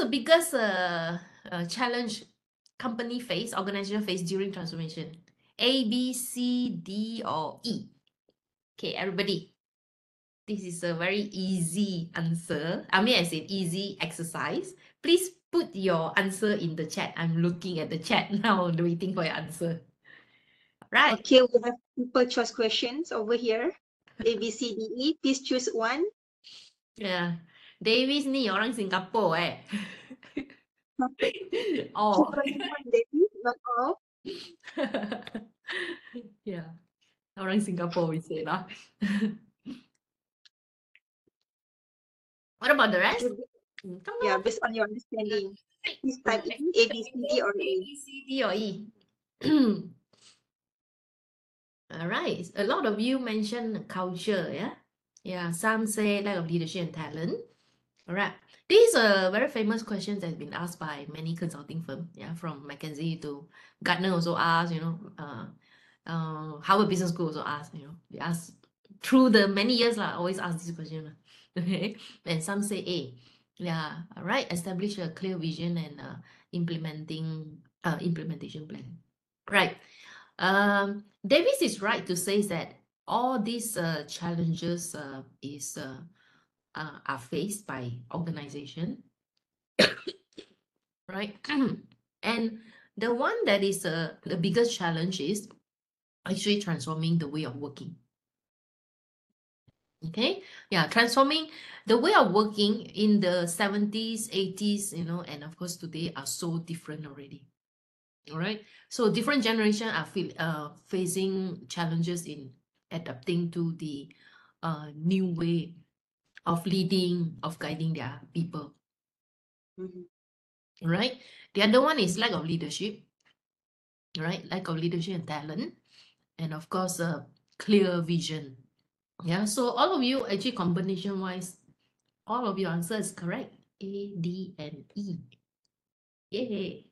the biggest uh, uh, challenge company face, organization face during transformation? A, B, C, D, or E? Okay, everybody. This is a very easy answer. I mean, as an easy exercise. Please put your answer in the chat. I'm looking at the chat now, waiting for your answer. Right. Okay, we have people choice questions over here. A, B, C, D, E. Please choose one. Yeah. Davis ni orang Singapore eh. oh. Davis, not all. yeah. Orang Singapore we say lah. what about the rest? Come Yeah, on. based on your understanding. Please type in A, B, C, D, or A, E. B, C, D, or E. All right. A lot of you mentioned culture, yeah? Yeah, some say lack of leadership and talent. All right. These are very famous questions that have been asked by many consulting firms, yeah, from McKinsey to Gartner also asked, you know, uh, uh, Harvard Business School also asked, you know, they ask through the many years, lah, always ask this question. Okay. And some say A. Yeah, all right. Establish a clear vision and uh, implementing uh, implementation plan. Right. Um, Davis is right to say that all these uh, challenges uh, is uh, uh, are faced by organization, right? and the one that is uh, the biggest challenge is actually transforming the way of working. Okay, yeah, transforming the way of working in the 70s, 80s, you know, and of course today are so different already. All right, so different generation are uh, facing challenges in adapting to the uh, new way of leading, of guiding their people. Mhm. All right, the other one is lack of leadership. right? lack of leadership and talent, and of course, a clear vision. Yeah, so all of you actually combination wise, all of your answer is correct. A, D, and E. Yay.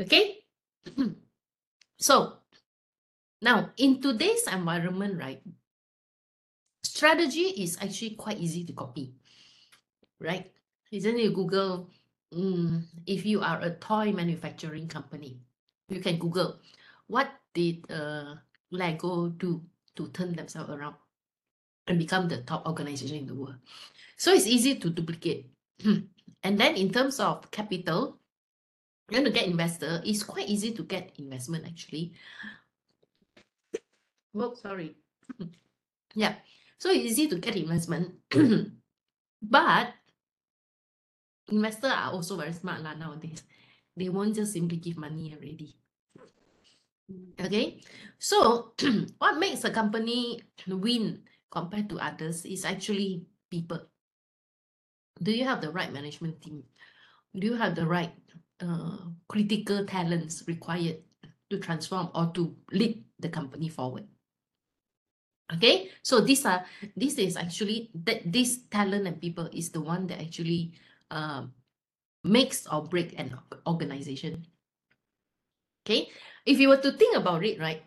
Okay. so now in today's environment, right? Strategy is actually quite easy to copy, right? Isn't it Google? mm, if you are a toy manufacturing company, you can Google what did uh, Lego do to turn themselves around and become the top organization in the world. So it's easy to duplicate. and then in terms of capital, you want to get investor, it's quite easy to get investment actually. Oh, sorry. yeah. So it's easy to get investment. but investors are also very smart lah nowadays. They won't just simply give money already. Okay, so what makes a company win compared to others is actually people. Do you have the right management team? Do you have the right uh, critical talents required to transform or to lead the company forward? Okay, so these are this is actually that this talent and people is the one that actually um, makes or break an organization. Okay, if you were to think about it, right,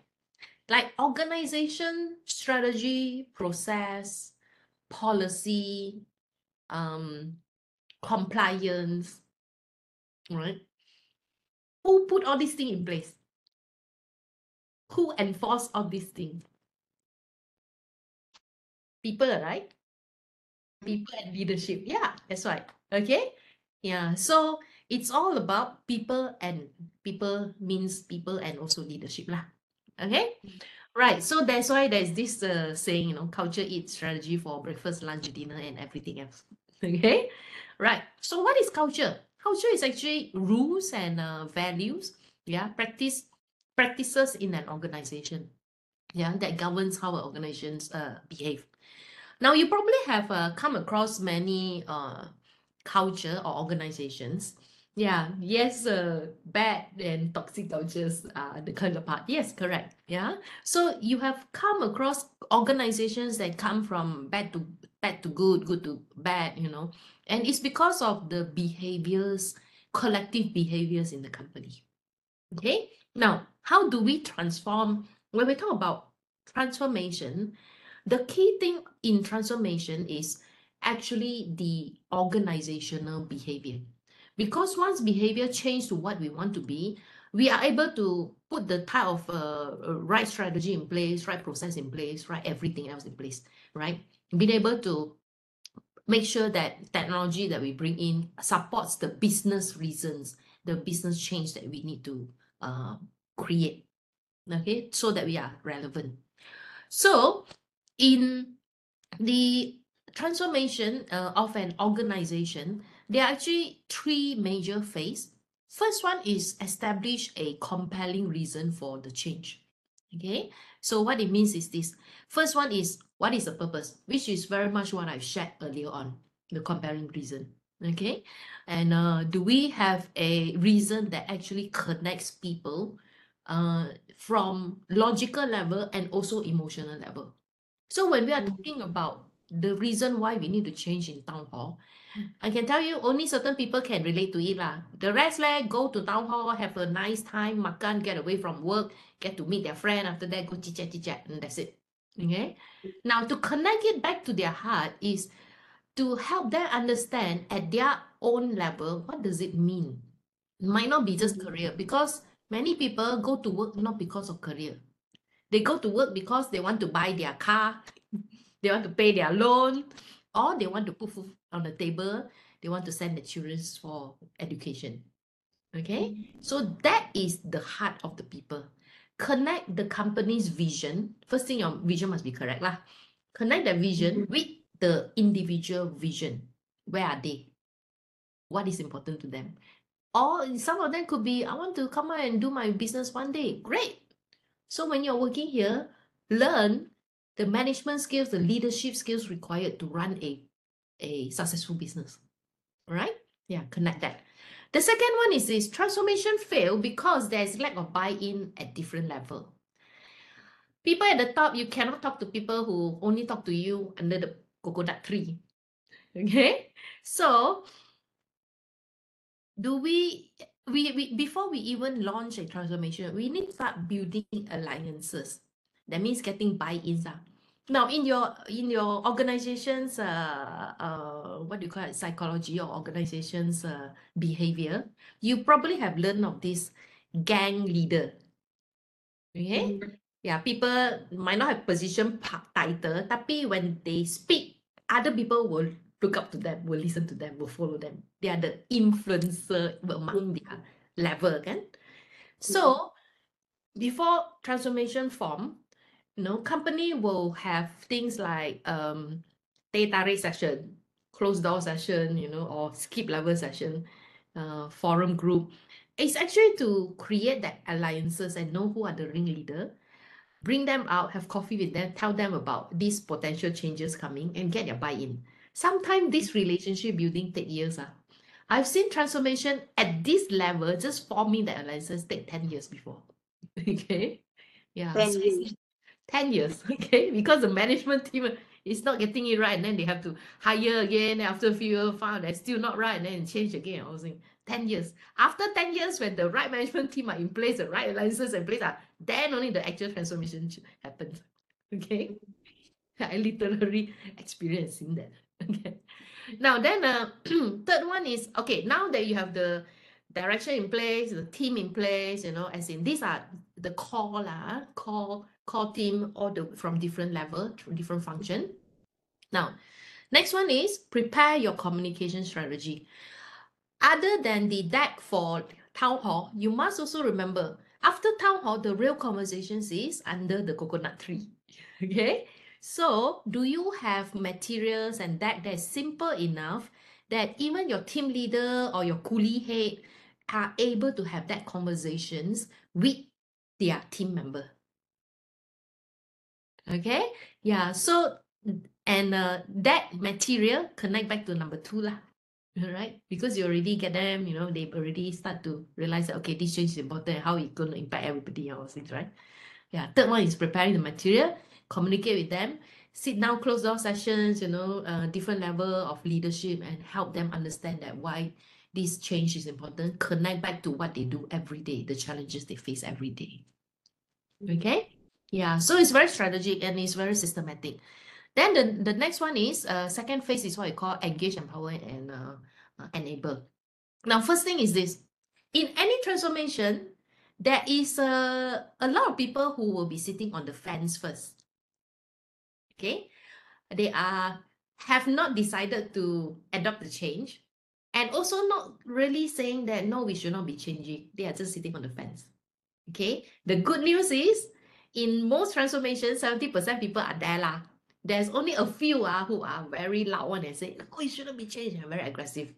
like organization strategy, process, policy, um, compliance, right? Who put all these things in place? Who enforce all these things? People, right? People and leadership. Yeah, that's right. Okay. Yeah. So it's all about people and people means people and also leadership lah. Okay. Right. So that's why there's this uh, saying, you know, culture eats strategy for breakfast, lunch, dinner, and everything else. Okay. Right. So what is culture? Culture is actually rules and uh, values. Yeah. Practice practices in an organization. Yeah, that governs how organizations uh, behave. Now, you probably have uh, come across many uh, culture or organizations. Yeah, yes, uh, bad and toxic cultures are the counterpart. Yes, correct. Yeah. So you have come across organizations that come from bad to bad to good, good to bad, you know, and it's because of the behaviors, collective behaviors in the company. Okay. Now, how do we transform? When we talk about transformation, the key thing in transformation is actually the organizational behavior. Because once behavior change to what we want to be, we are able to put the type of uh, uh, right strategy in place, right process in place, right everything else in place, right? Being able to make sure that technology that we bring in supports the business reasons, the business change that we need to uh, create, okay, so that we are relevant. So, in the transformation uh, of an organization, there are actually three major phases. First one is establish a compelling reason for the change. Okay, so what it means is this. First one is what is the purpose, which is very much what I've shared earlier on, the compelling reason. Okay, and uh, do we have a reason that actually connects people uh, from logical level and also emotional level? So when we are Mm. talking about the reason why we need to change in town hall, I can tell you only certain people can relate to it lah. The rest like go to town hall, have a nice time, makan, get away from work, get to meet their friend. After that, go chit chat, chit chat, and that's it. Okay. Now to connect it back to their heart is to help them understand at their own level what does it mean. It might not be just Mhm. career because many people go to work not because of career. They go to work because they want to buy their car, they want to pay their loan, or they want to put food on the table, they want to send the children for education. Okay? So that is the heart of the people. Connect the company's vision. First thing, your vision must be correct. Lah. Connect the vision Mhm. with the individual vision. Where are they? What is important to them? Or some of them could be, I want to come out and do my business one day. Great. So when you're working here, learn the management skills, the leadership skills required to run a, a successful business. All right? Yeah, connect that. The second one is this transformation fail because there's lack of buy-in at different level. People at the top, you cannot talk to people who only talk to you under the coconut tree. Okay? So do we we, we before we even launch a transformation, we need to start building alliances. That means getting buy-ins. ah. Now, in your in your organization's uh, uh, what do you call it, psychology or organization's uh, behavior, you probably have learned of this gang leader. Okay? Mhm. Yeah, people might not have position title, tapi when they speak, other people will look up to them, will listen to them, will follow them. They are the influencer among their level, kan? So before transformation form, you know, company will have things like um tarik session, closed door session, you know, or skip level session, uh, forum group. It's actually to create that alliances and know who are the ringleader, bring them out, have coffee with them, tell them about these potential changes coming and get their buy-in. Sometimes this relationship building take years. Ah. I've seen transformation at this level, just forming the alliances take 10 years before. Okay. Yeah. 10 so years. 10 years, okay? Because the management team is not getting it right, and then they have to hire again. After a few years, found that's still not right, and then change again. I was saying 10 years. After 10 years, when the right management team are in place, the right alliances in place, are, then only the actual transformation happens. Okay. I literally experiencing that. Okay. Now then uh third one is okay, now that you have the direction in place, the team in place, you know, as in these are the core lah, core core team all the from different level, different function. Now, next one is prepare your communication strategy. Other than the deck for town hall, you must also remember after town hall, the real conversations is under the coconut tree. Okay. So, do you have materials and that that is simple enough that even your team leader or your coolie head are able to have that conversations with their team member? Okay. Yeah. So, and uh, that material connect back to number two lah. Right? Because you already get them, you know, they already start to realize that okay, this change is important, how it's going to impact everybody things, right? Yeah. Third one is preparing the material, communicate with them, sit down, close door sessions, you know, uh, different level of leadership and help them understand that why this change is important. Connect back to what they do every day, the challenges they face every day. Okay. Yeah. So it's very strategic and it's very systematic. Then the, the next one is uh, second phase is what you call engage, empower, and uh, uh, enable. Now, first thing is this in any transformation, there is a, a lot of people who will be sitting on the fence first. Okay, they are have not decided to adopt the change and also not really saying that no, we should not be changing. They are just sitting on the fence. Okay, the good news is in most transformations, 70% people are there. Lah. There's only a few uh, who are very loud one and say, oh, it shouldn't be changed, and very aggressive.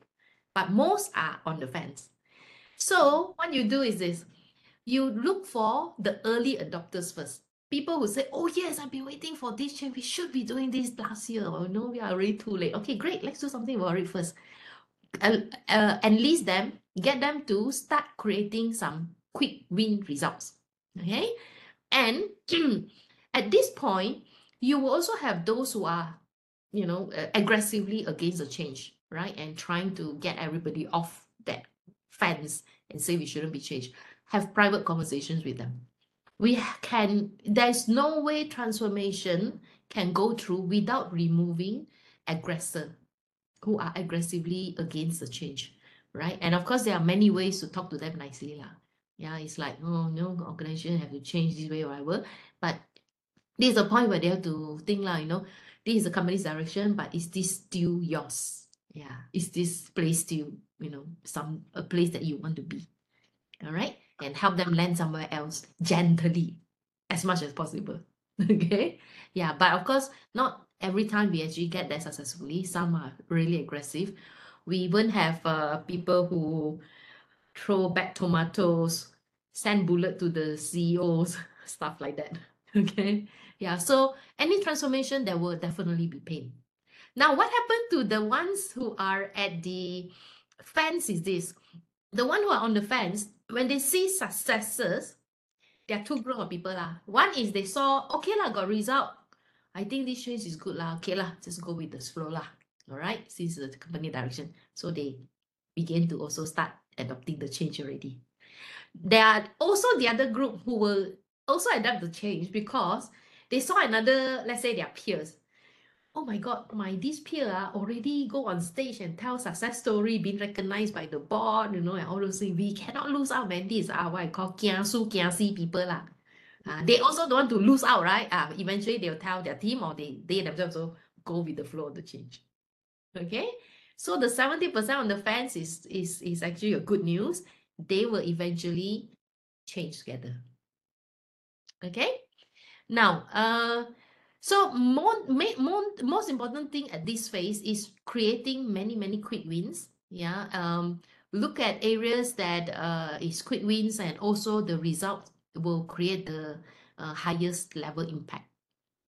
But most are on the fence. So what you do is this, you look for the early adopters first. People who say, oh yes, I've been waiting for this change. We should be doing this last year. Or no, we are already too late. Okay, great. Let's do something about it first. Uh, uh, enlist them, get them to start creating some quick win results. Okay. And at this point, you will also have those who are, you know, aggressively against the change, right? And trying to get everybody off that fence and say we shouldn't be changed. Have private conversations with them. We can, there's no way transformation can go through without removing aggressor who are aggressively against the change, right? And of course, there are many ways to talk to them nicely. Lah. Yeah, it's like, oh, no, organization have to change this way or whatever. But this is point where they have to think, lah, you know, this is the company's direction, but is this still yours? Yeah, is this place still, you know, some a place that you want to be? All right, and help them land somewhere else gently, as much as possible. okay, yeah, but of course, not every time we actually get that successfully. Some are really aggressive. We even have uh, people who throw back tomatoes, send bullet to the CEOs, stuff like that. Okay. Yeah. So any transformation, there will definitely be pain. Now, what happened to the ones who are at the fence is this. The one who are on the fence, when they see successes, there are two group of people. Lah. One is they saw, okay, lah, got result. I think this change is good. Lah. Okay, lah, just go with the flow. Lah. All right, since the company direction. So they begin to also start adopting the change already. There are also the other group who will also adapt the change because they saw another, let's say their peers. Oh my God, my this peer uh, already go on stage and tell success story, being recognized by the board, you know, and all those things. We cannot lose out, man. These are what I call kiasu kiasi people. lah. Uh, they also don't want to lose out, right? Uh, eventually they'll tell their team or they, they themselves also go with the flow of the change. Okay? So the 70% on the fence is, is, is actually a good news. They will eventually change together. Okay? Now, uh, so more, more, most important thing at this phase is creating many, many quick wins. Yeah. Um, look at areas that uh, is quick wins and also the result will create the uh, highest level impact.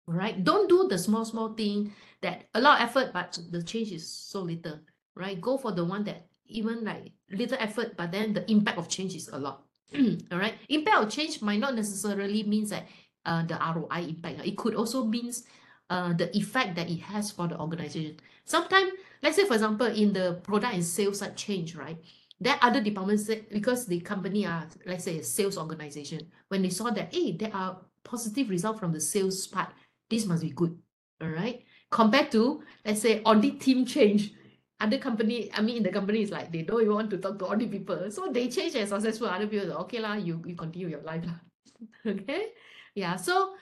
Right? Don't do the small, small thing that a lot of effort, but the change is so little. Right? Go for the one that even like little effort, but then the impact of change is a lot. all right impact of change might not necessarily means that uh, the ROI impact it could also means uh, the effect that it has for the organization sometimes let's say for example in the product and sales side change right there other departments because the company are let's say a sales organization when they saw that hey there are positive result from the sales part this must be good all right compared to let's say audit team change other company, I mean, in the company is like they don't even want to talk to other people. So they change and successful. Other people, okay, lah, you, you continue your life. okay. Yeah. So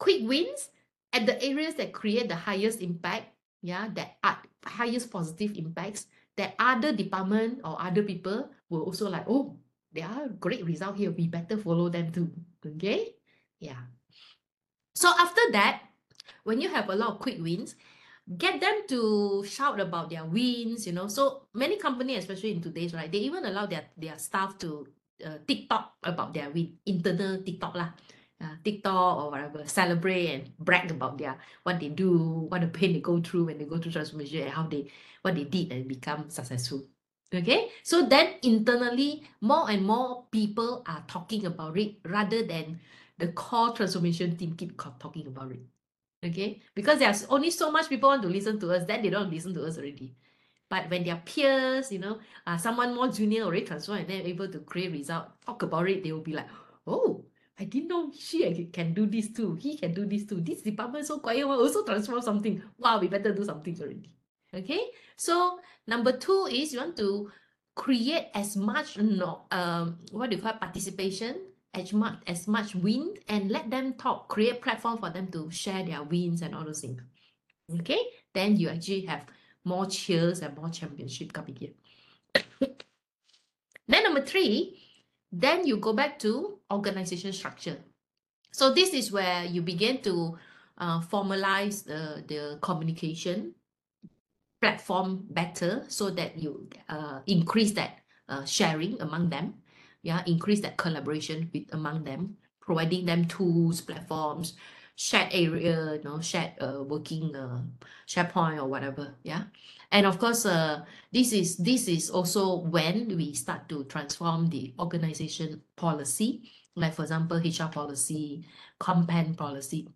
quick wins at the areas that create the highest impact. Yeah. That are highest positive impacts that other department or other people will also like, oh, there are great result here. We better follow them too. Okay. Yeah. So after that, when you have a lot of quick wins, get them to shout about their wins you know so many companies especially in today's right they even allow their their staff to uh, tiktok about their win internal tiktok lah uh, tiktok or whatever celebrate and brag about their what they do what the pain they go through when they go through transformation and how they what they did and become successful. Okay? So then internally more and more people are talking about it rather than the core transformation team keep talking about it. Okay? Because there's only so much people want to listen to us then they don't listen to us already. But when their peers you know uh, someone more junior already transform and then able to create result talk about it they will be like oh I didn't know she can do this too. He can do this too. This department so quiet, also transform something. Wow, we better do something already. Okay. So number two is you want to create as much no um what do you call participation as much as much win and let them talk create platform for them to share their wins and all those things okay then you actually have more cheers and more championship coming here then number three then you go back to organization structure. So this is where you begin to uh, formalize the, the communication platform better so that you uh, increase that uh, sharing among them. Yeah increase that collaboration with among them providing them tools platforms shared area you know shared uh, working uh, sharepoint or whatever yeah and of course uh, this is this is also when we start to transform the organization policy like for example hr policy compan policy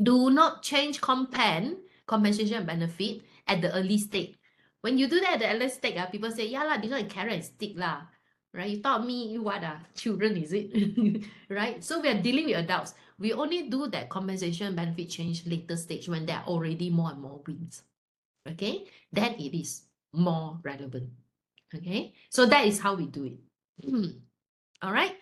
do not change compan compensation benefit at the early stage. When you do that at the early stage, ah, people say, yeah, lah, this one is carrot and stick lah. Right? You thought me, you what ah? Children, is it? right? So we are dealing with adults. We only do that compensation benefit change later stage when there are already more and more wins. Okay? Then it is more relevant. Okay? So that is how we do it. All right.